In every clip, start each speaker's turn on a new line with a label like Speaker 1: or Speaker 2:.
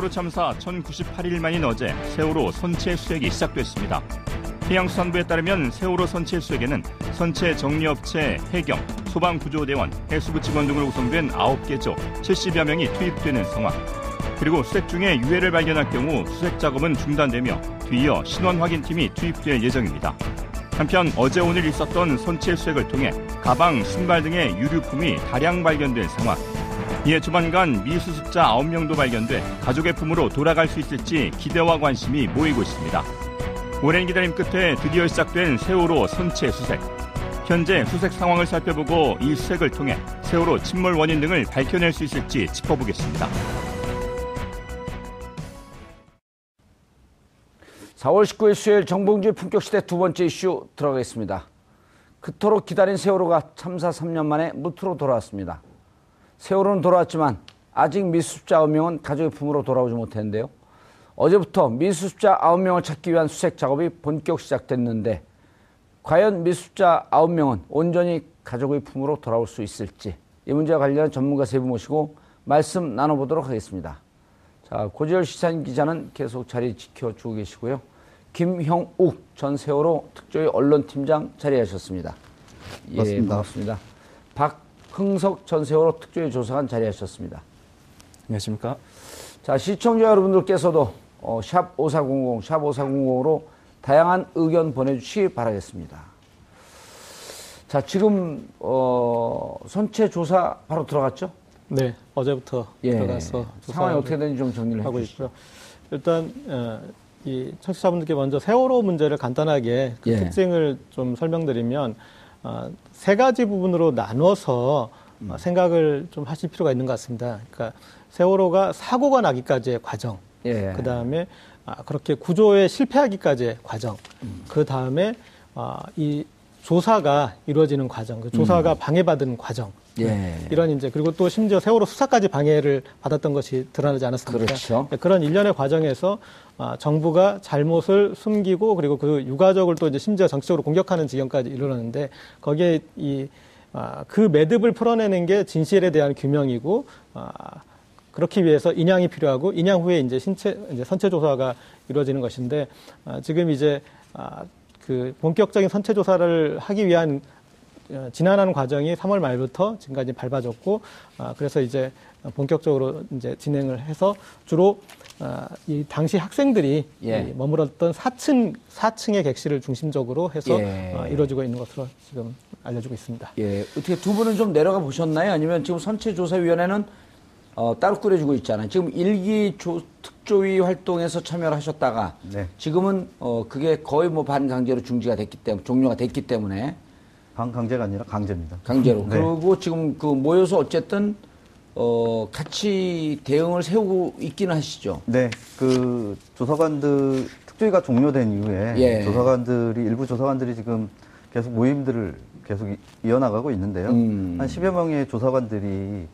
Speaker 1: 세월호 참사 1098일 만인 어제 세월호 선체 수색이 시작됐습니다. 해양수산부에 따르면 세월호 선체 수색에는 선체 정리업체 해경, 소방구조대원, 해수부 직원 등으로 구성된 9개 조 70여 명이 투입되는 상황. 그리고 수색 중에 유해를 발견할 경우 수색 작업은 중단되며 뒤이어 신원 확인팀이 투입될 예정입니다. 한편 어제 오늘 있었던 선체 수색을 통해 가방, 신발 등의 유류품이 다량 발견된 상황. 이에 조만간 미수습자 9명도 발견돼 가족의 품으로 돌아갈 수 있을지 기대와 관심이 모이고 있습니다. 오랜 기다림 끝에 드디어 시작된 세월호 선체 수색. 현재 수색 상황을 살펴보고 이 수색을 통해 세월호 침몰 원인 등을 밝혀낼 수 있을지 짚어보겠습니다.
Speaker 2: 4월 19일 수요일 정봉주의 품격시대 두 번째 이슈 들어가겠습니다. 그토록 기다린 세월호가 참사 3년 만에 무트로 돌아왔습니다. 세월호는 돌아왔지만 아직 미수습자 9명은 가족의 품으로 돌아오지 못했는데요. 어제부터 미수습자 9명을 찾기 위한 수색 작업이 본격 시작됐는데 과연 미수습자 9명은 온전히 가족의 품으로 돌아올 수 있을지 이 문제와 관련한 전문가 세 분 모시고 말씀 나눠보도록 하겠습니다. 자, 고지열 시사인 기자는 계속 자리 지켜주고 계시고요. 김형욱 전 세월호 특조위 언론팀장 자리하셨습니다.
Speaker 3: 예, 맞습니다.
Speaker 2: 반갑습니다. 박 흥석 전 세월호 특조위 조사관 자리하셨습니다.
Speaker 4: 안녕하십니까.
Speaker 2: 자, 시청자 여러분들께서도 어, 샵 5400, 샵 5400으로 다양한 의견 보내주시기 바라겠습니다. 자, 지금, 어, 선체 조사 바로 들어갔죠?
Speaker 4: 네, 어제부터
Speaker 2: 예.
Speaker 4: 들어가서
Speaker 2: 상황이 어떻게 되는지 좀 정리를
Speaker 4: 하고. 있고요. 일단 어, 이 청취자분들께 먼저 세월호 문제를 간단하게 그
Speaker 2: 예.
Speaker 4: 특징을 좀 설명드리면 어, 세 가지 부분으로 나눠서
Speaker 2: 음.
Speaker 4: 어, 생각을 좀 하실 필요가 있는 것 같습니다. 그러니까 세월호가 사고가 나기까지의 과정,
Speaker 2: 예.
Speaker 4: 그 다음에 아, 그렇게 구조에 실패하기까지의 과정,
Speaker 2: 음.
Speaker 4: 그 다음에 아, 이 조사가 이루어지는 과정, 그 조사가 방해받은 과정,
Speaker 2: 음.
Speaker 4: 네.
Speaker 2: 예.
Speaker 4: 이런 이제 그리고 또 심지어 세월호 수사까지 방해를 받았던 것이 드러나지 않았습니까?
Speaker 2: 그렇죠.
Speaker 4: 네, 그런 일련의 과정에서 아, 정부가 잘못을 숨기고 그리고 그 유가족을 또 이제 심지어 정치적으로 공격하는 지경까지 이르렀는데 거기에 이 아, 그 매듭을 풀어내는 게 진실에 대한 규명이고 아, 그렇기 위해서 인양이 필요하고 인양 후에 이제 신체 이제 선체 조사가 이루어지는 것인데 아, 지금 이제 아, 그 본격적인 선체 조사를 하기 위한 어, 진안하는 과정이 3월 말부터 지금까지 밟아졌고 아, 그래서 이제 본격적으로 이제 진행을 해서 주로 아, 이 당시 학생들이
Speaker 2: 예.
Speaker 4: 이 머물렀던 4층 4층의 객실을 중심적으로 해서
Speaker 2: 예.
Speaker 4: 어, 이루어지고 있는 것으로 지금 알려지고 있습니다.
Speaker 2: 예. 어떻게 두 분은 좀 내려가 보셨나요? 아니면 지금 선체조사위원회는 어, 따로 꾸려지고 있잖아요. 지금 일기 조, 특조위 활동에서 참여를 하셨다가
Speaker 3: 네.
Speaker 2: 지금은 어, 그게 거의 뭐 반강제로 중지가 됐기 때문에 종료가 됐기 때문에
Speaker 3: 반강제가 아니라 강제입니다.
Speaker 2: 강제로.
Speaker 3: 네.
Speaker 2: 그리고 지금 그 모여서 어쨌든 어, 같이 대응을 세우고 있기는 하시죠.
Speaker 3: 네, 그 조사관들 특조위가 종료된 이후에
Speaker 2: 예.
Speaker 3: 조사관들이 일부 조사관들이 지금 계속 모임들을 계속 이- 이어나가고 있는데요.
Speaker 2: 음.
Speaker 3: 한 10여 명의 조사관들이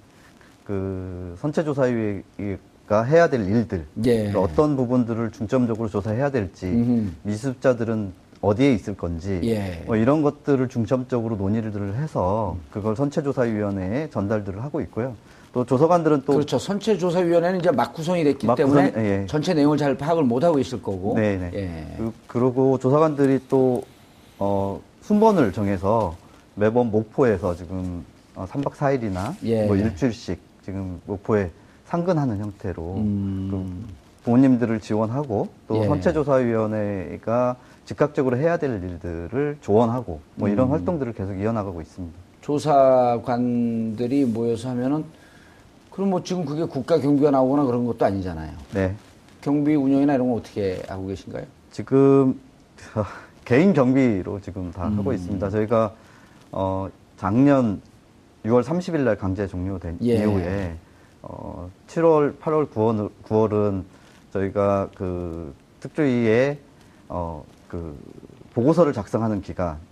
Speaker 3: 그 선체조사위가 해야 될 일들,
Speaker 2: 예.
Speaker 3: 그 어떤 부분들을 중점적으로 조사해야 될지,
Speaker 2: 음흠.
Speaker 3: 미수습자들은 어디에 있을 건지,
Speaker 2: 예.
Speaker 3: 뭐 이런 것들을 중점적으로 논의를 해서 그걸 선체조사위원회에 전달들을 하고 있고요. 또 조사관들은 또
Speaker 2: 그렇죠. 선체조사위원회는 이제 막 구성이 됐기
Speaker 3: 막
Speaker 2: 때문에
Speaker 3: 구성- 예.
Speaker 2: 전체 내용을 잘 파악을 못 하고 있을 거고.
Speaker 3: 네네.
Speaker 2: 예.
Speaker 3: 그, 그리고 조사관들이 또, 어, 순번을 정해서 매번 목포에서 지금 어, 3박 4일이나
Speaker 2: 예.
Speaker 3: 뭐 일주일씩 지금 목포에 상근하는 형태로
Speaker 2: 음.
Speaker 3: 그 부모님들을 지원하고 또
Speaker 2: 예.
Speaker 3: 선체조사위원회가 즉각적으로 해야 될 일들을 조언하고 뭐
Speaker 2: 음.
Speaker 3: 이런 활동들을 계속 이어나가고 있습니다.
Speaker 2: 조사관들이 모여서 하면은 그럼 뭐 지금 그게 국가 경비가 나오거나 그런 것도 아니잖아요.
Speaker 3: 네.
Speaker 2: 경비 운영이나 이런 건 어떻게 하고 계신가요?
Speaker 3: 지금 개인 경비로 지금 다
Speaker 2: 음.
Speaker 3: 하고 있습니다. 저희가 어 작년 6월 30일 날 강제 종료된
Speaker 2: 예.
Speaker 3: 이후에 어 7월, 8월, 9월, 9월은 저희가 그 특조위에 어 그 보고서를 작성하는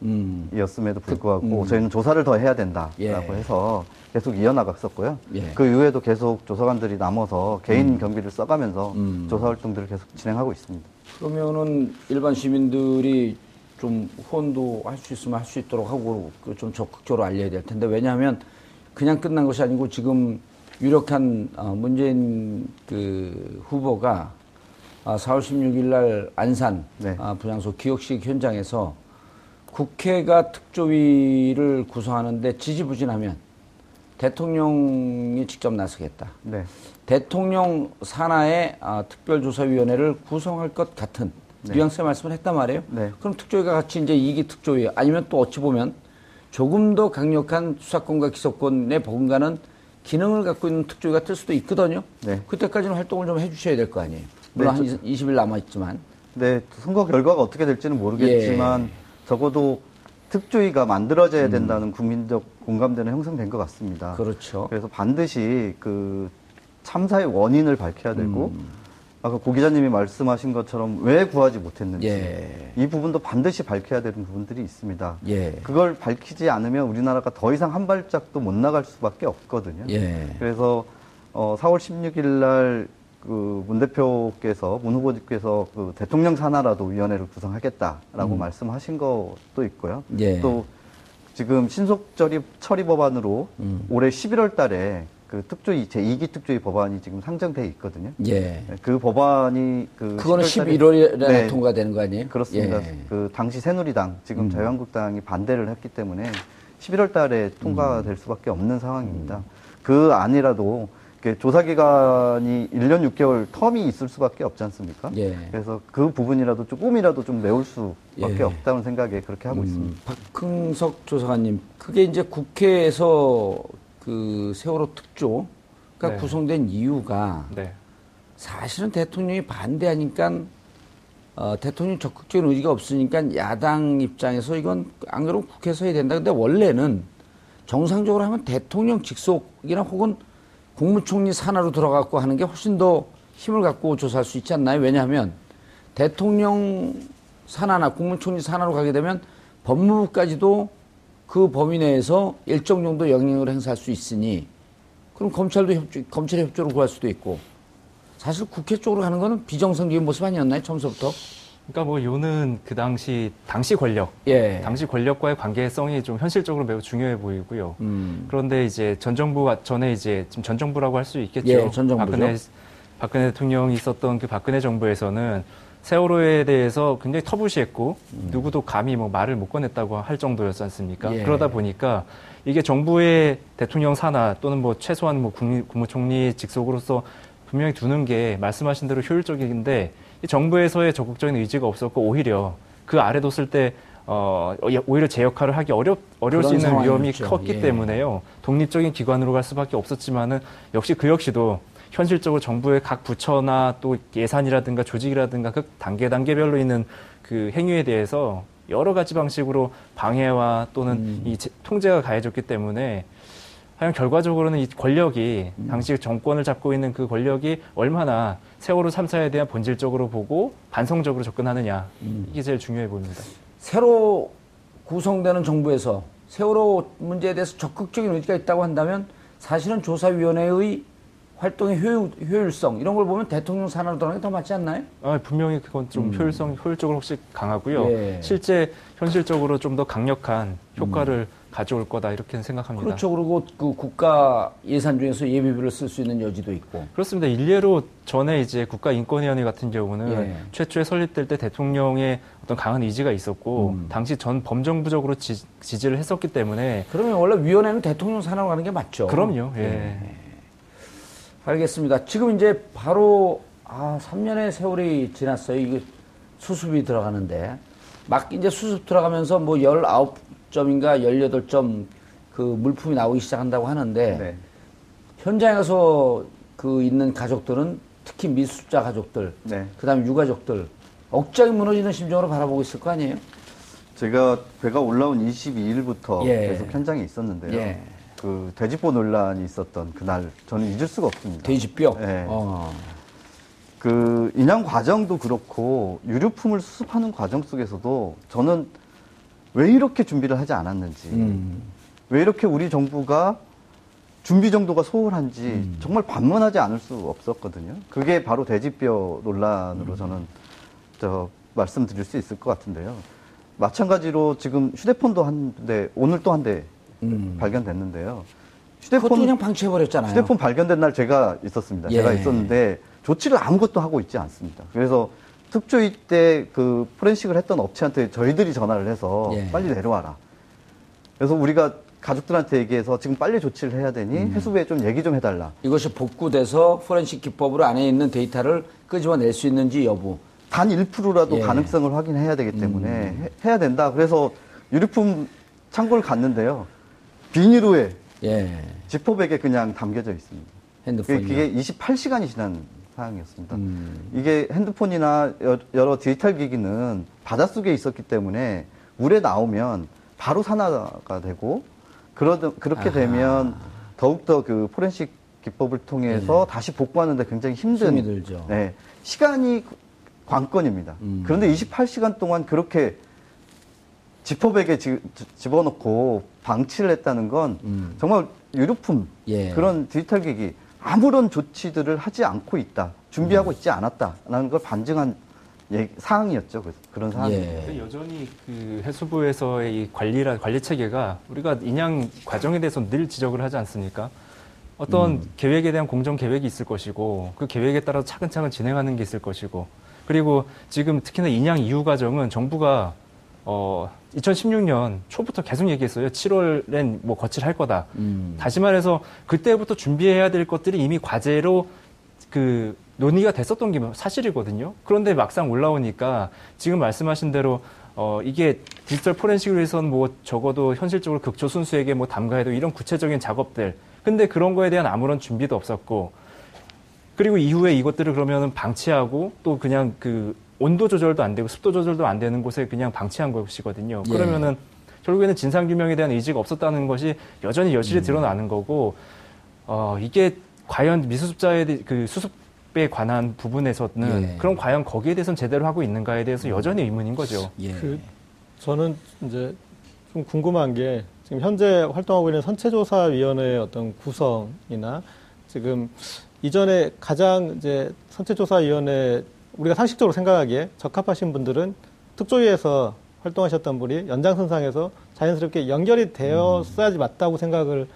Speaker 2: 음.
Speaker 3: 기간이었음에도 불구하고
Speaker 2: 음.
Speaker 3: 저희는 조사를 더 해야 된다라고
Speaker 2: 예.
Speaker 3: 해서 계속 이어나갔었고요.
Speaker 2: 예.
Speaker 3: 그 이후에도 계속 조사관들이 남아서 개인 경비를 써가면서
Speaker 2: 음.
Speaker 3: 조사 활동들을 계속 진행하고 있습니다.
Speaker 2: 그러면은 일반 시민들이 좀 후원도 할 수 있으면 할 수 있도록 하고 그좀 적극적으로 알려야 될 텐데 왜냐하면 그냥 끝난 것이 아니고 지금 유력한 어, 문재인 그 후보가 아, 4월 16일 날 안산
Speaker 3: 네.
Speaker 2: 아, 분향소 기억식 현장에서 국회가 특조위를 구성하는데 지지부진하면 대통령이 직접 나서겠다.
Speaker 3: 네.
Speaker 2: 대통령 산하의 아, 특별조사위원회를 구성할 것 같은
Speaker 3: 네.
Speaker 2: 뉘앙스의 말씀을 했단 말이에요.
Speaker 3: 네.
Speaker 2: 그럼 특조위가 같이 이제 이기 특조위 아니면 또 어찌 보면 조금 더 강력한 수사권과 기소권에 버금가는 기능을 갖고 있는 특조위가 뜰 수도 있거든요.
Speaker 3: 네.
Speaker 2: 그때까지는 활동을 좀 해주셔야 될 거 아니에요. 물론
Speaker 3: 네,
Speaker 2: 한 20일 남아있지만.
Speaker 3: 네, 선거 결과가 어떻게 될지는 모르겠지만
Speaker 2: 예.
Speaker 3: 적어도 특조위가 만들어져야 된다는 국민적 공감대는 형성된 것 같습니다.
Speaker 2: 음. 그렇죠.
Speaker 3: 그래서 반드시 그 참사의 원인을 밝혀야 되고
Speaker 2: 음.
Speaker 3: 아까 고 기자님이 말씀하신 것처럼 왜 구하지 못했는지
Speaker 2: 예.
Speaker 3: 이 부분도 반드시 밝혀야 되는 부분들이 있습니다.
Speaker 2: 예.
Speaker 3: 그걸 밝히지 않으면 우리나라가 더 이상 한 발짝도 못 나갈 수밖에 없거든요.
Speaker 2: 예.
Speaker 3: 그래서 어 4월 16일 날 그 문 대표께서 문 후보님께서 그 대통령 산하라도 위원회를 구성하겠다라고 말씀하신 것도 있고요.
Speaker 2: 음. 예.
Speaker 3: 또 지금 신속 처리 처리 법안으로
Speaker 2: 음.
Speaker 3: 올해 11월 달에 그 특조위 제 2기 특조위 법안이 지금 상정돼 있거든요.
Speaker 2: 예.
Speaker 3: 그 법안이 그
Speaker 2: 그거는
Speaker 3: 11월 달에
Speaker 2: 11월에
Speaker 3: 네,
Speaker 2: 통과되는 거 아니에요?
Speaker 3: 그렇습니다.
Speaker 2: 예.
Speaker 3: 그 당시 새누리당 지금
Speaker 2: 음.
Speaker 3: 자유한국당이 반대를 했기 때문에 11월 달에
Speaker 2: 음.
Speaker 3: 통과될 수밖에 없는 상황입니다. 그 안이라도 조사 기간이 1년 6개월 텀이 있을 수밖에 없지 않습니까?
Speaker 2: 예.
Speaker 3: 그래서 그 부분이라도 조금이라도 좀 메울 수밖에
Speaker 2: 예.
Speaker 3: 없다는 생각에 그렇게 하고 있습니다.
Speaker 2: 음, 박흥석 조사관님, 그게 이제 국회에서 그 세월호 특조가
Speaker 5: 네.
Speaker 2: 구성된 이유가
Speaker 5: 네.
Speaker 2: 사실은 대통령이 반대하니까 어, 대통령 적극적인 의지가 없으니까 야당 입장에서 이건 안 그러면 국회에서 해야 된다. 근데 원래는 정상적으로 하면 대통령 직속이나 혹은 국무총리 산하로 들어가고 하는 게 훨씬 더 힘을 갖고 조사할 수 있지 않나요? 왜냐하면 대통령 산하나 국무총리 산하로 가게 되면 법무부까지도 그 범위 내에서 일정 정도 영향을 행사할 수 있으니 그럼 검찰도 협조, 검찰의 협조를 구할 수도 있고 사실 국회 쪽으로 가는 거는 비정상적인 모습 아니었나요? 처음부터?
Speaker 5: 그러니까 뭐 요는 그 당시 당시 권력,
Speaker 2: 예.
Speaker 5: 당시 권력과의 관계성이 좀 현실적으로 매우 중요해 보이고요.
Speaker 2: 음.
Speaker 5: 그런데 이제 전 정부가 전에 이제 지금 전 정부라고 할 수 있겠죠.
Speaker 2: 예, 전 정부죠.
Speaker 5: 박근혜 박근혜 대통령이 있었던 그 박근혜 정부에서는 세월호에 대해서 굉장히 터부시했고 누구도 감히 뭐 말을 못 꺼냈다고 할 정도였지 않습니까?
Speaker 2: 음. 예.
Speaker 5: 그러다 보니까 이게 정부의 대통령 산하 또는 뭐 최소한 뭐 국무, 국무총리 직속으로서 분명히 두는 게 말씀하신 대로 효율적인데 이 정부에서의 적극적인 의지가 없었고 오히려 그 아래 뒀을 때 어, 오히려 제 역할을 하기 어렵, 어려울 수 있는 위험이
Speaker 2: 상황이었죠.
Speaker 5: 컸기
Speaker 2: 예.
Speaker 5: 때문에요. 독립적인 기관으로 갈 수밖에 없었지만은 역시 그 역시도 현실적으로 정부의 각 부처나 또 예산이라든가 조직이라든가 그 단계 단계별로 있는 그 행위에 대해서 여러 가지 방식으로 방해와 또는
Speaker 2: 음.
Speaker 5: 이 제- 통제가 가해졌기 때문에 하여간 결과적으로는 이 권력이
Speaker 2: 음.
Speaker 5: 당시 정권을 잡고 있는 그 권력이 얼마나 세월호 참사에 대한 본질적으로 보고 반성적으로 접근하느냐
Speaker 2: 음.
Speaker 5: 이게 제일 중요해 보입니다.
Speaker 2: 새로 구성되는 정부에서 세월호 문제에 대해서 적극적인 의지가 있다고 한다면 사실은 조사위원회의 활동의 효율, 효율성 이런 걸 보면 대통령 산하로 들어가는 게 더 맞지 않나요?
Speaker 5: 아, 분명히 그건 좀 효율성, 효율적으로 혹시 강하고요.
Speaker 2: 음. 예.
Speaker 5: 실제 현실적으로 좀 더 강력한 효과를 가져올 거다 이렇게 생각합니다.
Speaker 2: 음. 그렇죠. 그리고 그 국가 예산 중에서 예비비를 쓸 수 있는 여지도 있고.
Speaker 5: 그렇습니다. 일례로 전에 이제 국가인권위원회 같은 경우는
Speaker 2: 예.
Speaker 5: 최초에 설립될 때 대통령의 어떤 강한 의지가 있었고
Speaker 2: 음.
Speaker 5: 당시 전 범정부적으로 지, 지를 했었기 때문에
Speaker 2: 그러면 원래 위원회는 대통령 산하로 가는 게 맞죠.
Speaker 5: 그럼요. 예.
Speaker 2: 알겠습니다. 지금 이제 바로 아 3년의 세월이 지났어요. 이거 수습이 들어가는데 막 이제 수습 들어가면서 뭐 19점인가 18점 그 물품이 나오기 시작한다고 하는데
Speaker 3: 네.
Speaker 2: 현장에 가서 그 있는 가족들은 특히 미수자 가족들,
Speaker 3: 네.
Speaker 2: 그다음에 유가족들 억장이 무너지는 심정으로 바라보고 있을 거 아니에요?
Speaker 3: 제가 배가 올라온 22일부터
Speaker 2: 예.
Speaker 3: 계속 현장에 있었는데요.
Speaker 2: 예.
Speaker 3: 그 돼지보 논란이 있었던 그날 저는 잊을 수가 없습니다.
Speaker 2: 돼지뼈.
Speaker 3: 네.
Speaker 2: 어.
Speaker 3: 그 인양 과정도 그렇고 유류품을 수습하는 과정 속에서도 저는 왜 이렇게 준비를 하지 않았는지,
Speaker 2: 음.
Speaker 3: 왜 이렇게 우리 정부가 준비 정도가 소홀한지
Speaker 2: 음.
Speaker 3: 정말 반문하지 않을 수 없었거든요. 그게 바로 돼지뼈 논란으로
Speaker 2: 음.
Speaker 3: 저는 저 말씀드릴 수 있을 것 같은데요. 마찬가지로 지금 휴대폰도 한 대, 오늘 또 한 대
Speaker 2: 음.
Speaker 3: 발견됐는데요.
Speaker 2: 그것도 그냥 방치해 버렸잖아요.
Speaker 3: 휴대폰 발견된 날 제가 있었습니다.
Speaker 2: 예.
Speaker 3: 제가 있었는데 조치를 아무것도 하고 있지 않습니다. 그래서 특조위 때 그 포렌식을 했던 업체한테 저희들이 전화를 해서
Speaker 2: 예.
Speaker 3: 빨리 내려와라. 그래서 우리가 가족들한테 얘기해서 지금 빨리 조치를 해야 되니
Speaker 2: 음.
Speaker 3: 해수부에 좀 얘기 좀 해달라.
Speaker 2: 이것이 복구돼서 포렌식 기법으로 안에 있는 데이터를 끄집어낼 수 있는지 여부.
Speaker 3: 단 1%라도
Speaker 2: 예. 음.
Speaker 3: 가능성을 확인해야 되기 때문에 해- 해야 된다. 그래서 유류품 창고를 갔는데요. 비닐후에
Speaker 2: 예.
Speaker 3: 지퍼백에 그냥 담겨져 있습니다.
Speaker 2: 핸드폰이.
Speaker 3: 그게 28시간이 지난 사항이었습니다.
Speaker 2: 음.
Speaker 3: 이게 핸드폰이나 여- 여러 디지털 기기는 바닷속에 있었기 때문에 물에 나오면 바로 산화가 되고 그러 그렇게 되면 더욱더 그 포렌식 기법을 통해서 다시 복구하는데 굉장히 힘든
Speaker 2: 네. 힘이 들죠.
Speaker 3: 네, 시간이 관건입니다.
Speaker 2: 음.
Speaker 3: 그런데 28시간 동안 그렇게 지퍼백에 지- 집어넣고 방치를 했다는 건
Speaker 2: 음.
Speaker 3: 정말 유류품
Speaker 2: 예.
Speaker 3: 그런 디지털 기기 아무런 조치들을 하지 않고 있다 준비하고 있지 않았다라는 걸 반증한 얘기- 사항이었죠 그- 그런 사항입니다.
Speaker 2: 예.
Speaker 5: 여전히 그 해수부에서의 이 관리라 관리 체계가 우리가 인양 과정에 대해서 늘 지적을 하지 않습니까? 어떤
Speaker 2: 음.
Speaker 5: 계획에 대한 공정 계획이 있을 것이고 그 계획에 따라 차근차근 진행하는 게 있을 것이고 그리고 지금 특히나 인양 이후 과정은 정부가 어 2016년 초부터 계속 얘기했어요. 7월엔 뭐 거칠할 거다.
Speaker 2: 음.
Speaker 5: 다시 말해서 그때부터 준비해야 될 것들이 이미 과제로 그 논의가 됐었던 게 사실이거든요. 그런데 막상 올라오니까 지금 말씀하신 대로 어 이게 디지털 포렌식을 위해서는 뭐 적어도 현실적으로 극초 순수에게 뭐 담가해도 이런 구체적인 작업들. 근데 그런 거에 대한 아무런 준비도 없었고 그리고 이후에 이것들을 그러면은 방치하고 또 그냥 그 온도 조절도 안 되고 습도 조절도 안 되는 곳에 그냥 방치한 것이거든요.
Speaker 2: 예.
Speaker 5: 그러면은 결국에는 진상 규명에 대한 의지가 없었다는 것이 여전히 여실히 드러나는 거고 어 이게 과연 미수습자에 대- 그 수습에 관한 부분에서는
Speaker 2: 예.
Speaker 5: 그럼 과연 거기에 대해서는 제대로 하고 있는가에 대해서 여전히 의문인 거죠.
Speaker 2: 예.
Speaker 4: 그 저는 이제 좀 궁금한 게 지금 현재 활동하고 있는 선체조사위원회의 어떤 구성이나 지금 이전에 가장 이제 선체조사위원회 우리가 상식적으로 생각하기에 적합하신 분들은 특조위에서 활동하셨던 분이 연장선상에서 자연스럽게 연결이 되었어야지 맞다고 생각을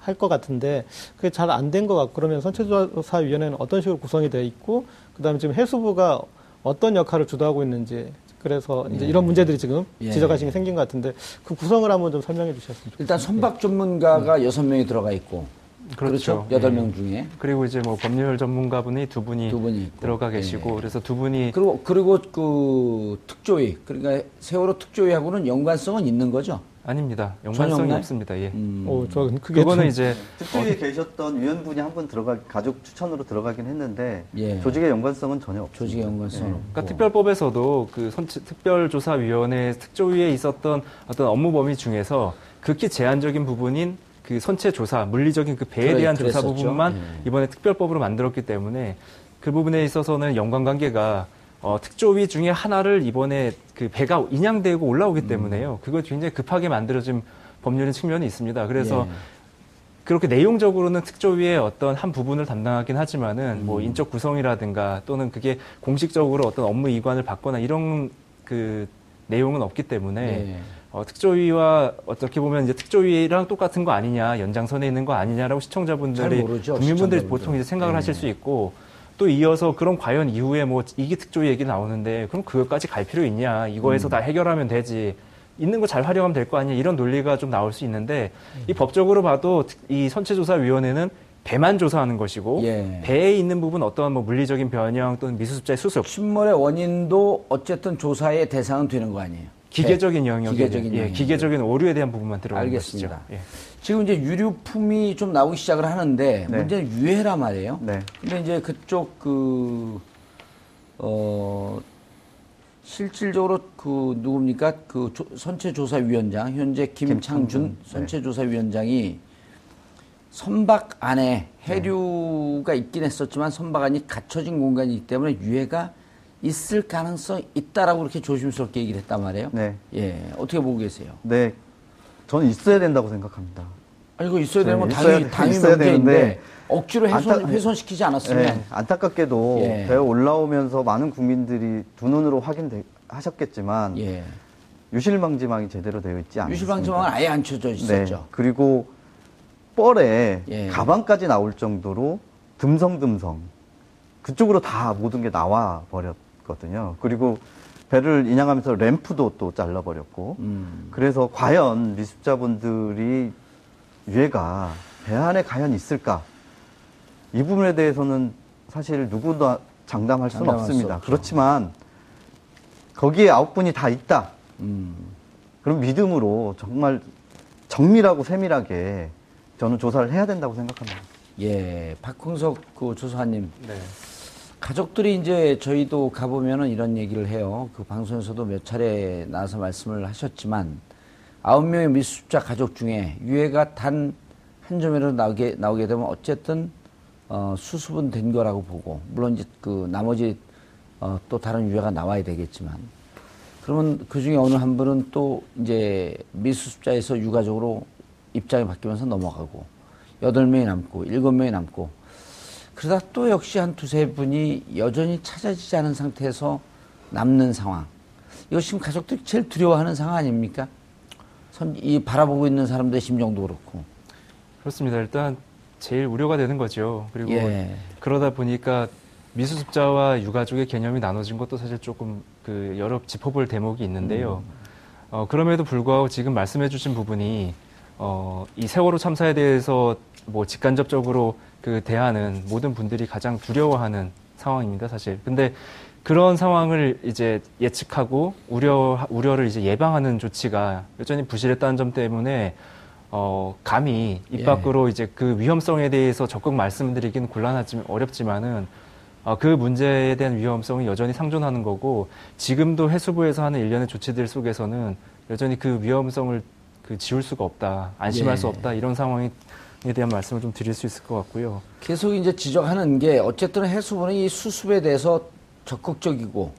Speaker 4: 할 것 같은데 그게 잘 안 된 것 같고 그러면 선체조사위원회는 어떤 식으로 구성이 되어 있고 그다음에 지금 해수부가 어떤 역할을 주도하고 있는지 그래서 이제 이런 문제들이 지금
Speaker 2: 예.
Speaker 4: 지적하신 게 생긴 것 같은데 그 구성을 한번 좀 설명해 주셨으면 좋겠습니다.
Speaker 2: 일단 선박 전문가가 여섯 명이 들어가 있고
Speaker 5: 그렇죠.
Speaker 2: 여덟
Speaker 5: 예.
Speaker 2: 명 중에
Speaker 5: 그리고 이제 뭐 법률 전문가분이 두 분이,
Speaker 2: 두 분이 있고.
Speaker 5: 들어가 계시고
Speaker 2: 예.
Speaker 5: 그래서 두 분이
Speaker 2: 그리고 그리고 그 특조위 그러니까 세월호 특조위하고는 연관성은 있는 거죠.
Speaker 5: 아닙니다. 연관성이
Speaker 2: 없나요?
Speaker 5: 없습니다. 예.
Speaker 2: 음.
Speaker 4: 오, 저 그게
Speaker 5: 그거는
Speaker 4: 좀-
Speaker 5: 이제
Speaker 3: 특조위에 계셨던 위원분이 한 분 들어가 가족 추천으로 들어가긴 했는데
Speaker 2: 예.
Speaker 3: 조직의 연관성은 전혀 없습니다.
Speaker 2: 조직의 연관성은 없고.
Speaker 5: 그러니까 특별법에서도 그 선체, 특별조사위원회 특조위에 있었던 어떤 업무 범위 중에서 극히 제한적인 부분인 그 선체 조사, 물리적인 그 배에
Speaker 2: 그래,
Speaker 5: 대한 조사
Speaker 2: 그랬었죠.
Speaker 5: 부분만
Speaker 2: 예.
Speaker 5: 이번에 특별법으로 만들었기 때문에 그 부분에 있어서는 연관관계가 어, 특조위 중에 하나를 이번에 그 배가 인양되고 올라오기
Speaker 2: 음.
Speaker 5: 때문에요. 그거 굉장히 급하게 만들어진 법률의 측면이 있습니다. 그래서
Speaker 2: 예.
Speaker 5: 그렇게 내용적으로는 특조위의 어떤 한 부분을 담당하긴 하지만은
Speaker 2: 음.
Speaker 5: 뭐 인적 구성이라든가 또는 그게 공식적으로 어떤 업무 이관을 받거나 이런 그 내용은 없기 때문에
Speaker 2: 예.
Speaker 5: 어, 특조위와 어떻게 보면 이제 특조위랑 똑같은 거 아니냐 연장선에 있는 거 아니냐라고 시청자분들이
Speaker 2: 잘 모르죠,
Speaker 5: 국민분들이
Speaker 2: 시청자분들.
Speaker 5: 보통 이제 생각을
Speaker 2: 예.
Speaker 5: 하실 수 있고 또 이어서 그럼 과연 이후에 뭐 이기 특조위 얘기 나오는데 그럼 그것까지 갈 필요 있냐
Speaker 2: 음.
Speaker 5: 이거에서 다 해결하면 되지 있는 거 잘 활용하면 될 거 아니야 이런 논리가 좀 나올 수 있는데 이
Speaker 2: 음.
Speaker 5: 법적으로 봐도 특- 이 선체조사위원회는 배만 조사하는 것이고
Speaker 2: 예.
Speaker 5: 배에 있는 부분 어떠한 뭐 물리적인 변형 또는 미수습자의 수습
Speaker 2: 침몰의 원인도 어쨌든 조사의 대상은 되는 거 아니에요.
Speaker 5: 기계적인 영역에
Speaker 2: 기계적인
Speaker 5: 예,
Speaker 2: 영역.
Speaker 5: 기계적인 오류에 대한 부분만 들어가는
Speaker 2: 알겠습니다.
Speaker 5: 예.
Speaker 2: 지금 이제 유류품이 좀 나오기 시작을 하는데
Speaker 3: 네.
Speaker 2: 문제는 유해란 말이에요.
Speaker 3: 네.
Speaker 2: 근데 이제 그쪽 그, 어, 실질적으로 그 누굽니까? 그 조- 선체조사위원장, 현재 김창준
Speaker 3: 김창준, 네.
Speaker 2: 선체조사위원장이 선박 안에 해류가 있긴 했었지만 선박 안이 갇혀진 공간이기 때문에 유해가 있을 가능성이 있다라고 그렇게 조심스럽게 얘기를 했단 말이에요.
Speaker 3: 네.
Speaker 2: 예. 어떻게 보고 계세요?
Speaker 3: 네, 저는 있어야 된다고 생각합니다.
Speaker 2: 아, 이거 있어야 되는 건
Speaker 3: 네,
Speaker 2: 당연히,
Speaker 3: 있어야-
Speaker 2: 당연히
Speaker 3: 있어야 되는데
Speaker 2: 억지로 훼손,
Speaker 3: 안타-
Speaker 2: 훼손 시키지 않았으면
Speaker 3: 네, 안타깝게도
Speaker 2: 예.
Speaker 3: 배에 올라오면서 많은 국민들이 두 눈으로 확인하셨겠지만
Speaker 2: 예.
Speaker 3: 유실방지망이 제대로 되어 있지 않습니다.
Speaker 2: 유실방지망은 아예 안 쳐져
Speaker 3: 네.
Speaker 2: 있었죠.
Speaker 3: 그리고 뻘에
Speaker 2: 예.
Speaker 3: 가방까지 나올 정도로 듬성듬성 그쪽으로 다 모든 게 나와 버렸 거든요. 그리고 배를 인양하면서 램프도 또 잘라버렸고
Speaker 2: 음.
Speaker 3: 그래서 과연 미습자분들이 유해가 배 안에 과연 있을까? 이 부분에 대해서는 사실 누구도 장담할 수는
Speaker 2: 장담할 수
Speaker 3: 없습니다.
Speaker 2: 없죠.
Speaker 3: 그렇지만 거기에 아홉 분이 다 있다.
Speaker 2: 음.
Speaker 3: 그런 믿음으로 정말 정밀하고 세밀하게 저는 조사를 해야 된다고 생각합니다.
Speaker 2: 예, 박홍석 그 조사님
Speaker 5: 네.
Speaker 2: 가족들이 이제 저희도 가보면은 이런 얘기를 해요. 그 방송에서도 몇 차례 나와서 말씀을 하셨지만 아홉 명의 미수습자 가족 중에 유해가 단 한 점이라도 나오게 나오게 되면 어쨌든 어, 수습은 된 거라고 보고 물론 이제 그 나머지 어, 또 다른 유해가 나와야 되겠지만 그러면 그 중에 어느 한 분은 또 이제 미수습자에서 유가족으로 입장이 바뀌면서 넘어가고 여덟 명이 남고 일곱 명이 남고 그러다 또 역시 한 두세 분이 여전히 찾아지지 않은 상태에서 남는 상황. 이거 지금 가족들이 제일 두려워하는 상황 아닙니까? 선, 이 바라보고 있는 사람들의 심정도 그렇고.
Speaker 5: 그렇습니다. 일단 제일 우려가 되는 거죠. 그리고
Speaker 2: 예.
Speaker 5: 그러다 보니까 미수습자와 유가족의 개념이 나눠진 것도 사실 조금 그 여러 짚어볼 대목이 있는데요. 어, 그럼에도 불구하고 지금 말씀해주신 부분이 어, 이 세월호 참사에 대해서 뭐 직간접적으로 그 대하는 모든 분들이 가장 두려워하는 상황입니다, 사실. 근데 그런 상황을 이제 예측하고 우려 우려를 이제 예방하는 조치가 여전히 부실했다는 점 때문에 어, 감히 입
Speaker 2: 예.
Speaker 5: 밖으로 이제 그 위험성에 대해서 적극 말씀드리기는 곤란하지만 어렵지만은 어, 그 문제에 대한 위험성이 여전히 상존하는 거고 지금도 해수부에서 하는 일련의 조치들 속에서는 여전히 그 위험성을 그 지울 수가 없다, 안심할
Speaker 2: 예.
Speaker 5: 수 없다 이런 상황에 대한 말씀을 좀 드릴 수 있을 것 같고요.
Speaker 2: 계속 이제 지적하는 게 어쨌든 해수부는 이 수습에 대해서 적극적이고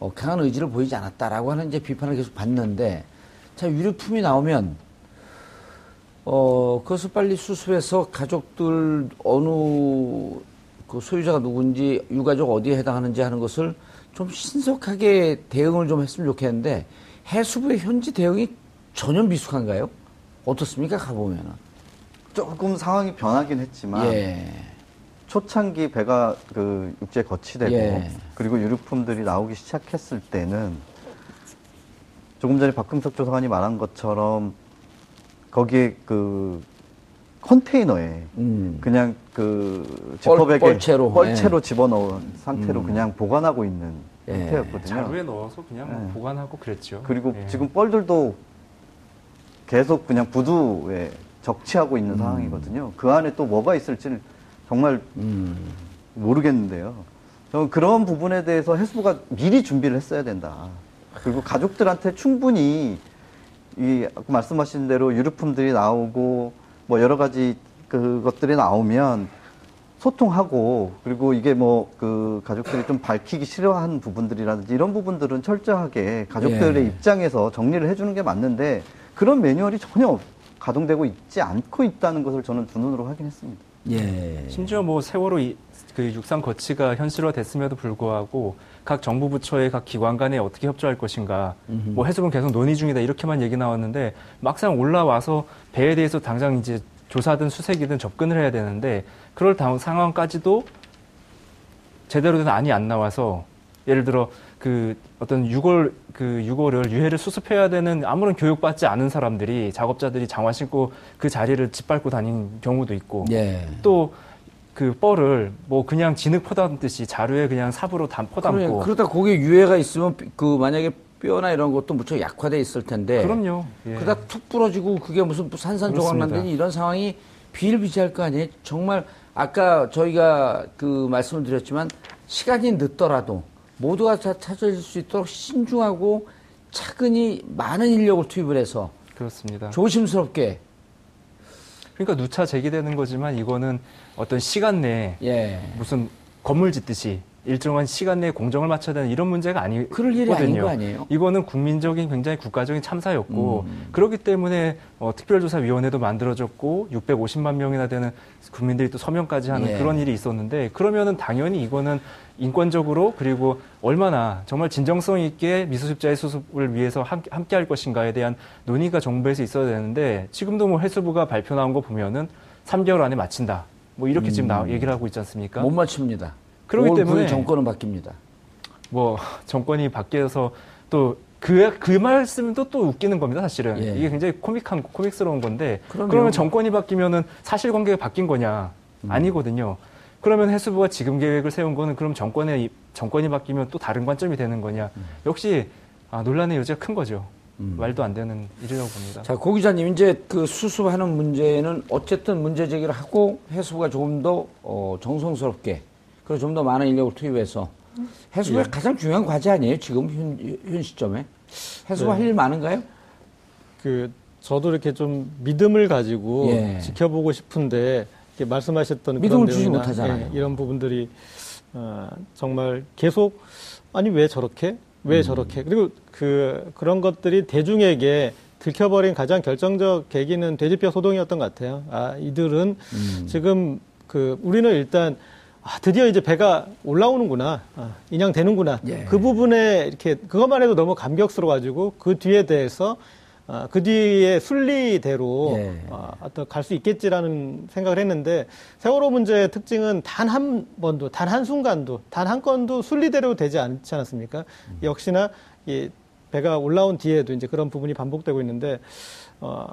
Speaker 2: 어, 강한 의지를 보이지 않았다라고 하는 이제 비판을 계속 받는데 자 유류품이 나오면 어 그것을 빨리 수습해서 가족들 어느 그 소유자가 누군지 유가족 어디에 해당하는지 하는 것을 좀 신속하게 대응을 좀 했으면 좋겠는데 해수부의 현지 대응이 전혀 미숙한가요? 어떻습니까 가보면은
Speaker 3: 조금 상황이 변하긴 했지만
Speaker 2: 예.
Speaker 3: 초창기 배가 그 육지에 거치되고
Speaker 2: 예.
Speaker 3: 그리고 유류품들이 나오기 시작했을 때는 조금 전에 박금석 조사관이 말한 것처럼 거기에 그 컨테이너에
Speaker 2: 음.
Speaker 3: 그냥 그
Speaker 2: 뻘-
Speaker 3: 지퍼백에
Speaker 2: 뻘채로,
Speaker 3: 뻘채로
Speaker 2: 예.
Speaker 3: 집어넣은 상태로
Speaker 2: 음.
Speaker 3: 그냥 보관하고 있는
Speaker 2: 예.
Speaker 3: 상태였거든요.
Speaker 5: 자루에 넣어서 그냥 뭐
Speaker 3: 네.
Speaker 5: 보관하고 그랬죠.
Speaker 3: 그리고
Speaker 5: 예.
Speaker 3: 지금 뻘들도 계속 그냥 부두에 적치하고 있는 상황이거든요. 그 안에 또 뭐가 있을지는 정말
Speaker 2: 음.
Speaker 3: 모르겠는데요. 저는 그런 부분에 대해서 해수부가 미리 준비를 했어야 된다. 그리고 가족들한테 충분히 이 말씀하신 대로 유류품들이 나오고 뭐 여러 가지 그것들이 나오면 소통하고 그리고 이게 뭐 그 가족들이 좀 밝히기 싫어하는 부분들이라든지 이런 부분들은 철저하게 가족들의
Speaker 2: 예.
Speaker 3: 입장에서 정리를 해주는 게 맞는데 그런 매뉴얼이 전혀 가동되고 있지 않고 있다는 것을 저는 두 눈으로 확인했습니다.
Speaker 2: 예.
Speaker 5: 심지어 뭐 세월호 이, 그 육상 거치가 현실화됐음에도 불구하고 각 정부 부처의 각 기관 간에 어떻게 협조할 것인가, 뭐 해수부는 계속 논의 중이다 이렇게만 얘기 나왔는데 막상 올라와서 배에 대해서 당장 이제 조사든 수색이든 접근을 해야 되는데 그럴 다음 상황까지도 제대로 된 안이 안 나와서 예를 들어 그 어떤 유골 그 유골을 유해를 수습해야 되는 아무런 교육받지 않은 사람들이 작업자들이 장화 신고 그 자리를 짓밟고 다닌 경우도 있고
Speaker 2: 예.
Speaker 5: 또그 뻘을 뭐 그냥 진흙 퍼담듯이 자루에 그냥 삽으로 담 퍼담고
Speaker 2: 그러니까 그러다 거기에 유해가 있으면 삐- 그 만약에 뼈나 이런 것도 무척 약화돼 있을 텐데.
Speaker 5: 그럼요. 예.
Speaker 2: 그러다 툭 부러지고 그게 무슨 산산 조각
Speaker 5: 그렇습니다.
Speaker 2: 난다니 이런 상황이 비일비재할 거 아니에요? 정말 아까 저희가 그 말씀을 드렸지만 시간이 늦더라도 모두가 다 찾아질 수 있도록 신중하고 차근히 많은 인력을 투입을 해서
Speaker 5: 그렇습니다.
Speaker 2: 조심스럽게
Speaker 5: 그러니까 누차 제기되는 거지만 이거는 어떤 시간 내에
Speaker 2: 예.
Speaker 5: 무슨 건물 짓듯이 일정한 시간 내에 공정을 맞춰야 되는 이런 문제가 아니거든요.
Speaker 2: 그럴 일이 아닌 거 아니에요?
Speaker 5: 이거는 국민적인 굉장히 국가적인 참사였고
Speaker 2: 음.
Speaker 5: 그렇기 때문에 어, 특별조사위원회도 만들어졌고 650만 명이나 되는 국민들이 또 서명까지 하는
Speaker 2: 예.
Speaker 5: 그런 일이 있었는데 그러면은 당연히 이거는 인권적으로 그리고 얼마나 정말 진정성 있게 미수습자의 수습을 위해서 함께, 함께 할 것인가에 대한 논의가 정부에서 있어야 되는데 지금도 뭐 해수부가 발표 나온 거 보면은 3개월 안에 마친다. 뭐 이렇게 지금 나, 얘기를 하고 있지 않습니까?
Speaker 2: 못 맞춥니다.
Speaker 5: 그렇기
Speaker 2: 5월 9일
Speaker 5: 때문에
Speaker 2: 정권은 바뀝니다.
Speaker 5: 뭐 정권이 바뀌어서 또 그, 그 말씀도 또 웃기는 겁니다, 사실은.
Speaker 2: 예.
Speaker 5: 이게 굉장히 코믹한, 코믹스러운 건데.
Speaker 2: 그럼요.
Speaker 5: 그러면 정권이 바뀌면은 사실관계가 바뀐 거냐?
Speaker 2: 음.
Speaker 5: 아니거든요. 그러면 해수부가 지금 계획을 세운 거는 그럼 정권의, 정권이 바뀌면 또 다른 관점이 되는 거냐?
Speaker 2: 음.
Speaker 5: 역시, 아, 논란의 여지가 큰 거죠. 말도 안 되는 일이라고 봅니다.
Speaker 2: 자, 고 기자님, 이제 그 수습하는 문제는 어쨌든 문제 제기를 하고 해수부가 조금 더 어, 정성스럽게 그리고 좀 더 많은 인력을 투입해서 해수부가
Speaker 4: 예.
Speaker 2: 가장 중요한 과제 아니에요? 지금 현, 현 시점에? 해수부가
Speaker 4: 네.
Speaker 2: 할일 많은가요?
Speaker 4: 그 저도 이렇게 좀 믿음을 가지고
Speaker 2: 예.
Speaker 4: 지켜보고 싶은데 이렇게 말씀하셨던
Speaker 2: 믿음을
Speaker 4: 그런
Speaker 2: 주지
Speaker 4: 내용이나,
Speaker 2: 못하잖아요.
Speaker 4: 예, 이런 부분들이 어, 정말 계속 아니 왜 저렇게 왜
Speaker 2: 음.
Speaker 4: 저렇게 그리고 그 그런 것들이 대중에게 들켜버린 가장 결정적 계기는 돼지뼈 소동이었던 것 같아요. 아 이들은
Speaker 2: 음.
Speaker 4: 지금 그 우리는 일단 아, 드디어 이제 배가 올라오는구나, 아, 인양되는구나.
Speaker 2: 예.
Speaker 4: 그 부분에 이렇게 그것만 해도 너무 감격스러워가지고 그 뒤에 대해서 아, 그 뒤에 순리대로
Speaker 2: 예.
Speaker 4: 아, 어떤 갈 수 있겠지라는 생각을 했는데 세월호 문제의 특징은 단 한 번도, 단 한 순간도, 단 한 건도 순리대로 되지 않지 않았습니까? 역시나 이 배가 올라온 뒤에도 이제 그런 부분이 반복되고 있는데 어,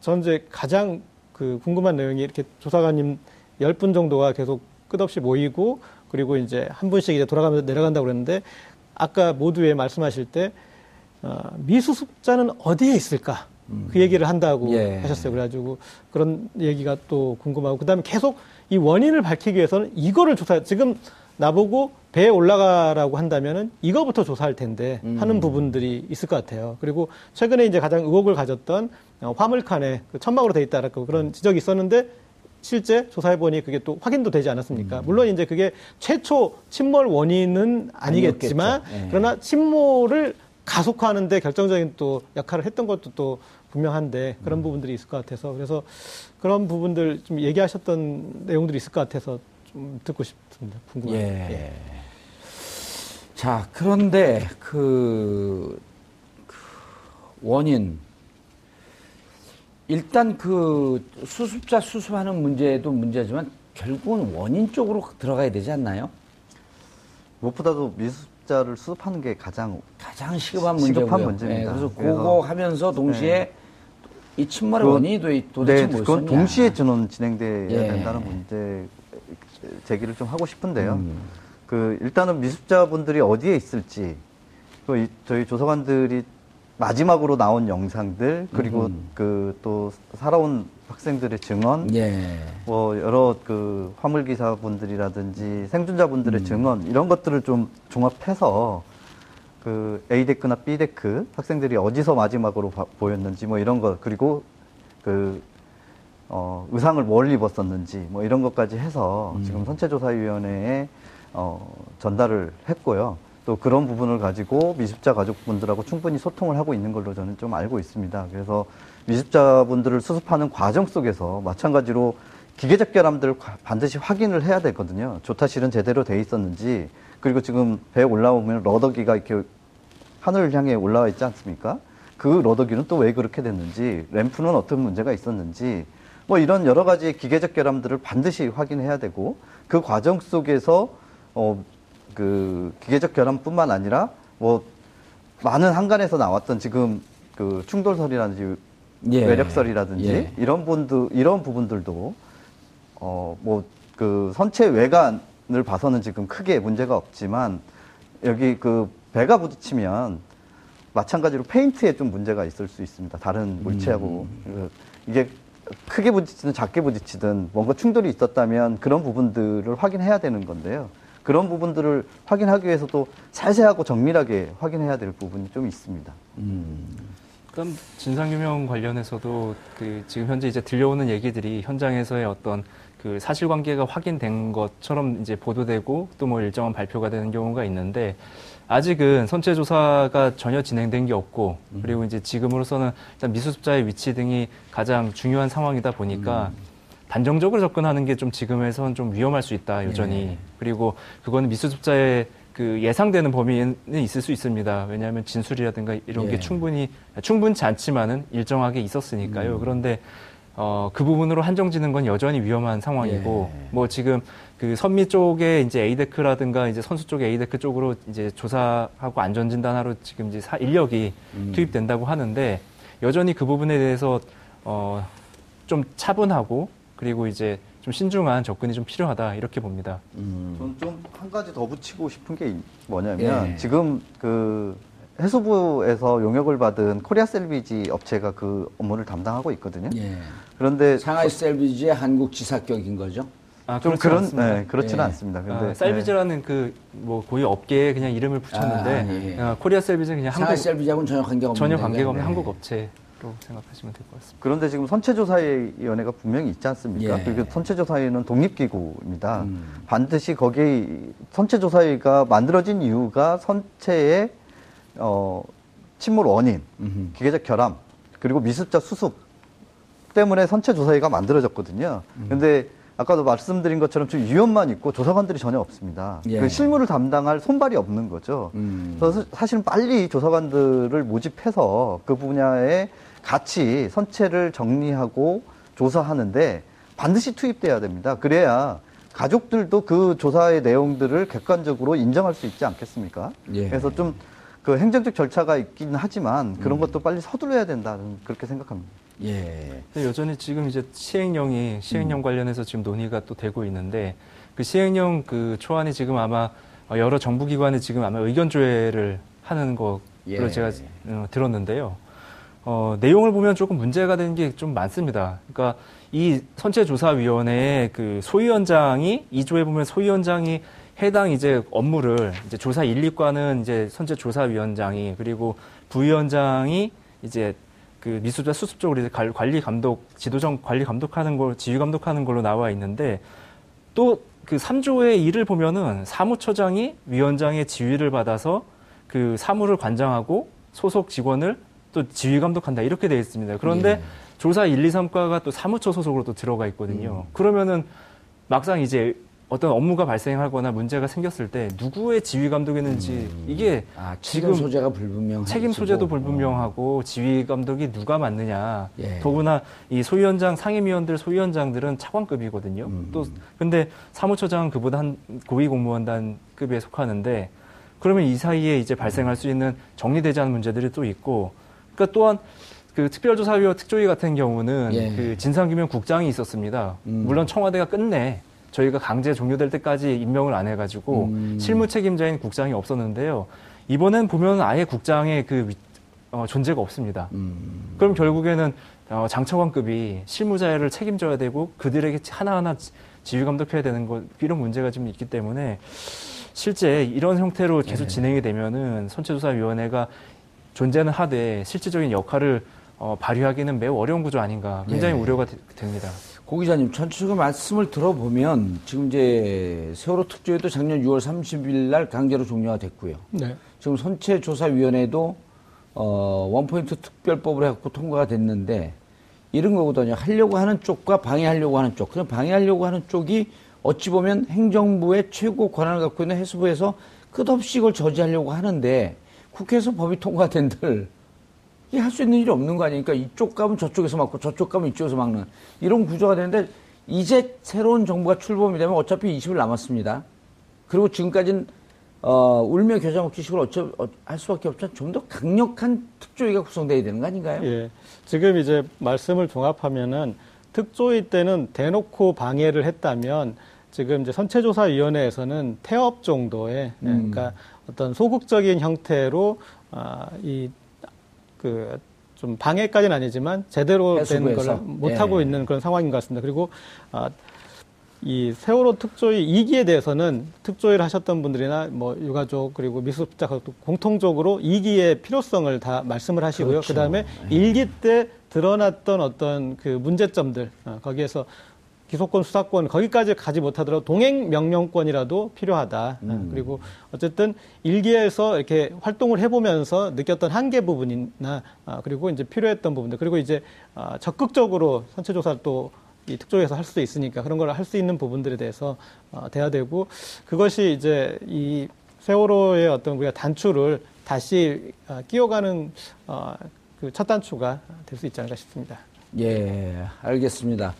Speaker 4: 전 이제 가장 그 궁금한 내용이 이렇게 조사관님 10분 정도가 계속 끝없이 모이고 그리고 이제 한 분씩 이제 돌아가면서 내려간다고 그랬는데 아까 모두에 말씀하실 때 어, 미수습자는 어디에 있을까? 그 얘기를 한다고
Speaker 2: 예.
Speaker 4: 하셨어요. 그래가지고 그런 얘기가 또 궁금하고 그다음에 계속 이 원인을 밝히기 위해서는 이거를 조사. 지금 나보고 배에 올라가라고 한다면은 이거부터 조사할 텐데 하는 부분들이 있을 것 같아요. 그리고 최근에 이제 가장 의혹을 가졌던 어, 화물칸에 그 천막으로 돼 있다라고 그런 지적이 있었는데 실제 조사해 보니 그게 또 확인도 되지 않았습니까? 물론 이제 그게 최초 침몰 원인은 아니겠지만.
Speaker 2: 예.
Speaker 4: 그러나 침몰을 가속화하는데 결정적인 또 역할을 했던 것도 또 분명한데 그런 부분들이 있을 것 같아서 그래서 그런 부분들 좀 얘기하셨던 내용들이 있을 것 같아서 좀 듣고 싶습니다. 궁금해요.
Speaker 2: 예. 자, 그런데 그, 그 원인 일단 그 수습자 수습하는 문제도 문제지만 결국은 원인 쪽으로 들어가야 되지 않나요?
Speaker 3: 무엇보다도 미수습자를 수습하는 게 가장
Speaker 2: 가장 시급한 문제고요.
Speaker 3: 문제입니다.
Speaker 2: 예, 그래서 그거 하면서 동시에 이 침몰의
Speaker 3: 그건-
Speaker 2: 원인이 도- 도대체
Speaker 3: 네? 그건 동시에 저는 진행돼야
Speaker 2: 예.
Speaker 3: 된다는 문제 제기를 좀 하고 싶은데요.
Speaker 2: 음.
Speaker 3: 그 일단은 미습자분들이 어디에 있을지 그 이- 저희 조사관들이 마지막으로 나온 영상들 그리고
Speaker 2: 음.
Speaker 3: 그또 살아온 학생들의 증언
Speaker 2: 예.
Speaker 3: 뭐 여러 그 화물 기사분들이라든지 생존자분들의
Speaker 2: 음.
Speaker 3: 증언 이런 것들을 좀 종합해서 그 A 데크나 B 데크 학생들이 어디서 마지막으로 봐- 보였는지 뭐 이런 것 그리고 그 어, 의상을 뭘 입었었는지 뭐 이런 것까지 해서
Speaker 2: 음.
Speaker 3: 지금 선체조사위원회에 어, 전달을 했고요. 또 그런 부분을 가지고 미습자 가족분들하고 충분히 소통을 하고 있는 걸로 저는 좀 알고 있습니다. 그래서 미습자분들을 수습하는 과정 속에서 마찬가지로 기계적 결함들을 과- 반드시 확인을 해야 되거든요. 조타 실은 제대로 돼 있었는지 그리고 지금 배에 올라오면 러더기가 이렇게 하늘을 향해 올라와 있지 않습니까? 그 러더기는 또 왜 그렇게 됐는지, 램프는 어떤 문제가 있었는지, 뭐 이런 여러 가지 기계적 결함들을 반드시 확인해야 되고, 그 과정 속에서, 어, 그 기계적 결함뿐만 아니라, 뭐, 많은 한간에서 나왔던 지금 그 충돌설이라든지
Speaker 2: 예.
Speaker 3: 외력설이라든지
Speaker 2: 예.
Speaker 3: 이런 분들, 이런 부분들도, 어, 뭐, 그 선체 외관을 봐서는 지금 크게 문제가 없지만, 여기 그 배가 부딪히면 마찬가지로 페인트에 좀 문제가 있을 수 있습니다. 다른 물체하고. 그 이게 크게 부딪히든 작게 부딪히든 뭔가 충돌이 있었다면 그런 부분들을 확인해야 되는 건데요. 그런 부분들을 확인하기 위해서도 세세하고 정밀하게 확인해야 될 부분이 좀 있습니다.
Speaker 5: 일단 진상규명 관련해서도 그 지금 현재 이제 들려오는 얘기들이 현장에서의 어떤 그 사실관계가 확인된 것처럼 이제 보도되고 또 뭐 일정한 발표가 되는 경우가 있는데 아직은 선체 조사가 전혀 진행된 게 없고 그리고 이제 지금으로서는 일단 미수습자의 위치 등이 가장 중요한 상황이다 보니까 단정적으로 접근하는 게 좀 지금에선 좀 위험할 수 있다 여전히
Speaker 2: 예.
Speaker 5: 그리고 그거는 미수습자의 그 예상되는 범위는 있을 수 있습니다. 왜냐하면 진술이라든가 이런
Speaker 2: 예.
Speaker 5: 게 충분히 충분치 않지만은 일정하게 있었으니까요.
Speaker 2: 음.
Speaker 5: 그런데 어, 그 부분으로 한정지는 건 여전히 위험한 상황이고
Speaker 2: 예.
Speaker 5: 뭐 지금 그 선미 쪽에 이제 A deck라든가 이제 선수 쪽에 A deck 쪽으로 이제 조사하고 안전 진단하러 지금 이제 사, 인력이
Speaker 2: 음.
Speaker 5: 투입된다고 하는데 여전히 그 부분에 대해서 어, 좀 차분하고 그리고 이제 좀 신중한 접근이 좀 필요하다 이렇게 봅니다.
Speaker 2: 음.
Speaker 3: 저는 좀 한 가지 더 붙이고 싶은 게 뭐냐면
Speaker 2: 예.
Speaker 3: 지금 그 해수부에서 용역을 받은 코리아 샐비지 업체가 그 업무를 담당하고 있거든요.
Speaker 2: 예.
Speaker 3: 그런데
Speaker 2: 상하이 셀비지의 한국 지사격인 거죠?
Speaker 5: 아,
Speaker 3: 좀
Speaker 5: 그렇지
Speaker 3: 그런
Speaker 5: 않습니다.
Speaker 3: 네, 그렇지는
Speaker 2: 예.
Speaker 3: 않습니다. 근데
Speaker 5: 아, 셀비즈라는 그뭐 고유 업계에 그냥 이름을 붙였는데
Speaker 2: 아, 예.
Speaker 5: 아, 코리아 셀비즈는 그냥
Speaker 2: 상하이
Speaker 5: 한국
Speaker 2: 셀비지하고는 전혀 관계가 없는
Speaker 5: 전혀. 관계가 없는
Speaker 2: 네.
Speaker 5: 한국 업체 로 생각하시면 될 것 같습니다.
Speaker 3: 그런데 지금 선체조사위원회가 분명히 있지 않습니까?
Speaker 2: 예.
Speaker 3: 그리고 선체조사위는 독립기구입니다.
Speaker 2: 음.
Speaker 3: 반드시 거기 선체조사위가 만들어진 이유가 선체의 어, 침몰 원인,
Speaker 2: 음흠.
Speaker 3: 기계적 결함, 그리고 미습자 수습 때문에 선체조사위가 만들어졌거든요.
Speaker 2: 음.
Speaker 3: 근데 아까도 말씀드린 것처럼 좀 위원만 있고 조사관들이 전혀 없습니다.
Speaker 2: 예.
Speaker 3: 그 실무를 담당할 손발이 없는 거죠.
Speaker 2: 음.
Speaker 3: 그래서 사실은 빨리 조사관들을 모집해서 그 분야에 같이 선체를 정리하고 조사하는데 반드시 투입돼야 됩니다. 그래야 가족들도 그 조사의 내용들을 객관적으로 인정할 수 있지 않겠습니까?
Speaker 2: 예.
Speaker 3: 그래서 좀 그 행정적 절차가 있긴 하지만 그런 것도 빨리 서둘러야 된다는 그렇게 생각합니다.
Speaker 2: 예.
Speaker 5: 여전히 지금 이제 시행령이 시행령 관련해서 지금 논의가 또 되고 있는데 그 시행령 그 초안이 지금 아마 어, 여러 정부기관에 지금 아마 의견 조회를 하는 거로
Speaker 2: 예.
Speaker 5: 제가 어, 들었는데요. 어, 내용을 보면 조금 문제가 되는 게 좀 많습니다. 그러니까 이 선체조사위원회의 그 소위원장이 이조에 보면 소위원장이 해당 이제 업무를 이제 조사 1, 2과는 이제 선체조사위원장이 그리고 부위원장이 이제 그 미수자 수습 쪽으로 이제 관- 관리 감독, 지도정 관리 감독하는 걸 지휘 감독하는 걸로 나와 있는데 또 그 3조의 일을 보면은 사무처장이 위원장의 지휘를 받아서 그 사무를 관장하고 소속 직원을 또 지휘 감독한다 이렇게 되어 있습니다. 그런데
Speaker 2: 예.
Speaker 5: 조사 1, 2, 3과가 또 사무처 소속으로 또 들어가 있거든요.
Speaker 2: 음.
Speaker 5: 그러면은 막상 이제 어떤 업무가 발생하거나 문제가 생겼을 때 누구의 지휘 감독이었는지 이게
Speaker 2: 아, 책임
Speaker 5: 지금
Speaker 2: 소재가 불분명한
Speaker 5: 책임 소재도 불분명하고 지휘 감독이 누가 맡느냐.
Speaker 2: 예.
Speaker 5: 더구나 이 소위원장 상임위원들 소위원장들은 차관급이거든요.
Speaker 2: 음.
Speaker 5: 또 근데 사무처장은 그보다 한 고위 공무원단급에 속하는데 그러면 이 사이에 이제 발생할 수 있는 정리되지 않은 문제들이 또 있고 그러니까 또한 그 특별조사위와 특조위 같은 경우는
Speaker 2: 예.
Speaker 5: 그 진상규명 국장이 있었습니다.
Speaker 2: 음.
Speaker 5: 물론 청와대가 끝내 저희가 강제 종료될 때까지 임명을 안 해가지고
Speaker 2: 음.
Speaker 5: 실무 책임자인 국장이 없었는데요. 이번엔 보면 아예 국장의 그 위- 어, 존재가 없습니다.
Speaker 2: 음.
Speaker 5: 그럼 결국에는 어, 장차관급이 실무자를 책임져야 되고 그들에게 하나하나 지- 지휘 감독해야 되는 것 이런 문제가 좀 있기 때문에 실제 이런 형태로 계속
Speaker 2: 네.
Speaker 5: 진행이 되면은 선체조사위원회가 존재는 하되 실질적인 역할을 어, 발휘하기는 매우 어려운 구조 아닌가 굉장히
Speaker 2: 예.
Speaker 5: 우려가 되- 됩니다.
Speaker 2: 고 기자님, 전체적으로 말씀을 들어보면 지금 이제 세월호 특조위도 작년 6월 30일 날 강제로 종료가 됐고요.
Speaker 4: 네.
Speaker 2: 지금 선체조사위원회도 어, 원포인트 특별법으로 해갖고 통과가 됐는데 이런 거거든요. 하려고 하는 쪽과 방해하려고 하는 쪽. 그냥 방해하려고 하는 쪽이 어찌 보면 행정부의 최고 권한을 갖고 있는 해수부에서 끝없이 이걸 저지하려고 하는데 국회에서 법이 통과된들 이게 할수 있는 일이 없는 거 아니니까 이쪽 가면 저쪽에서 막고 저쪽 가면 이쪽에서 막는 이런 구조가 되는데 이제 새로운 정부가 출범이 되면 어차피 20일 남았습니다. 그리고 지금까지는 어, 울며 겨자 먹기 식으로 어쩌, 어, 할 수밖에 없지만 좀 더 강력한 특조위가 구성돼야 되는 거 아닌가요?
Speaker 4: 예. 지금 이제 말씀을 종합하면은 특조위 때는 대놓고 방해를 했다면 지금 이제 선체조사위원회에서는 태업 정도의 예,
Speaker 2: 음.
Speaker 4: 그러니까 어떤 소극적인 형태로 아, 이그 좀 방해까지는 아니지만 제대로 된? 걸 못하고
Speaker 2: 예.
Speaker 4: 있는 그런 상황인 것 같습니다. 그리고 아, 이 세월호 특조위 2기에 대해서는 특조위를 하셨던 분들이나 뭐 유가족 그리고 미수습자 공통적으로 2기의 필요성을 다 말씀을 하시고요.
Speaker 2: 그렇죠.
Speaker 4: 그 다음에
Speaker 2: 네.
Speaker 4: 1기 때 드러났던 어떤 그 문제점들 어, 거기에서 기소권, 수사권 거기까지 가지 못하더라도 동행 명령권이라도 필요하다. 어, 그리고 어쨌든 일기에서 이렇게 활동을 해보면서 느꼈던 한계 부분이나 아, 그리고 이제 필요했던 부분들 그리고 이제 아, 적극적으로 선체 조사를 또 이 특조위에서 할 수도 있으니까 그런 걸 할 수 있는 부분들에 대해서 어, 돼야 되고 그것이 이제 이 세월호의 어떤 우리가 단추를 다시 아, 끼워가는 어, 그첫 단추가 될 수 있지 않을까 싶습니다.
Speaker 2: 예, 알겠습니다.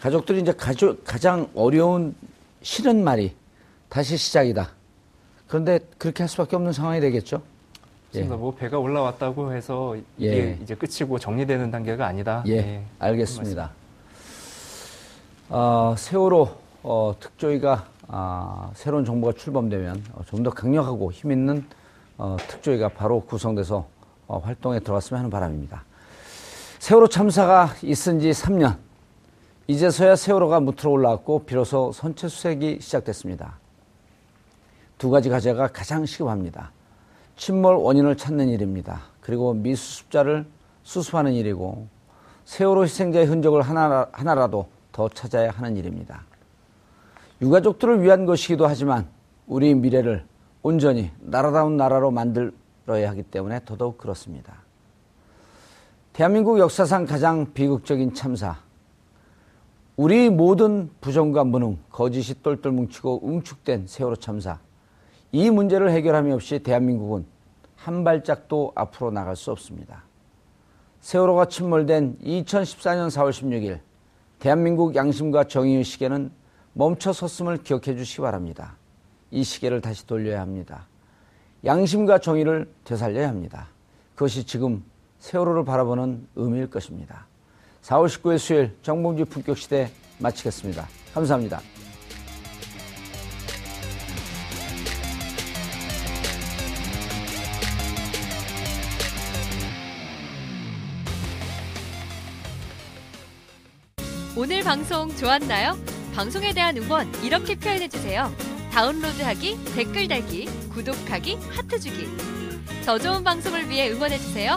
Speaker 2: 가족들이 이제 가족, 가장 어려운 싫은 말이 다시 시작이다. 그런데 그렇게 할 수밖에 없는 상황이 되겠죠?
Speaker 5: 맞습니다. 뭐 배가 올라왔다고 해서 이게
Speaker 2: 예.
Speaker 5: 이제 끝이고 정리되는 단계가 아니다.
Speaker 2: 예,
Speaker 5: 예.
Speaker 2: 알겠습니다. 어, 세월호 어, 특조위가 아, 새로운 정부가 출범되면 어, 좀더 강력하고 힘 있는 어, 특조위가 바로 구성돼서 어, 활동에 들어갔으면 하는 바람입니다. 세월호 참사가 있은 지 3년. 이제서야 세월호가 무트로 올라왔고 비로소 선체 수색이 시작됐습니다. 두 가지 과제가 가장 시급합니다. 침몰 원인을 찾는 일입니다. 그리고 미수습자를 수습하는 일이고 세월호 희생자의 흔적을 하나, 하나라도 더 찾아야 하는 일입니다. 유가족들을 위한 것이기도 하지만 우리 미래를 온전히 나라다운 나라로 만들어야 하기 때문에 더더욱 그렇습니다. 대한민국 역사상 가장 비극적인 참사. 우리 모든 부정과 무능, 거짓이 똘똘 뭉치고 응축된 세월호 참사. 이 문제를 해결함이 없이 대한민국은 한 발짝도 앞으로 나갈 수 없습니다. 세월호가 침몰된 2014년 4월 16일 대한민국 양심과 정의의 시계는 멈춰 섰음을 기억해 주시기 바랍니다. 이 시계를 다시 돌려야 합니다. 양심과 정의를 되살려야 합니다. 그것이 지금 세월호를 바라보는 의미일 것입니다. 4월 19일 수요일 정봉주 품격 시대 마치겠습니다. 감사합니다.
Speaker 6: 오늘 방송 좋았나요? 방송에 대한 응원 이렇게 표현해 주세요. 다운로드하기, 댓글 달기, 구독하기, 하트 주기. 더 좋은 방송을 위해 응원해 주세요.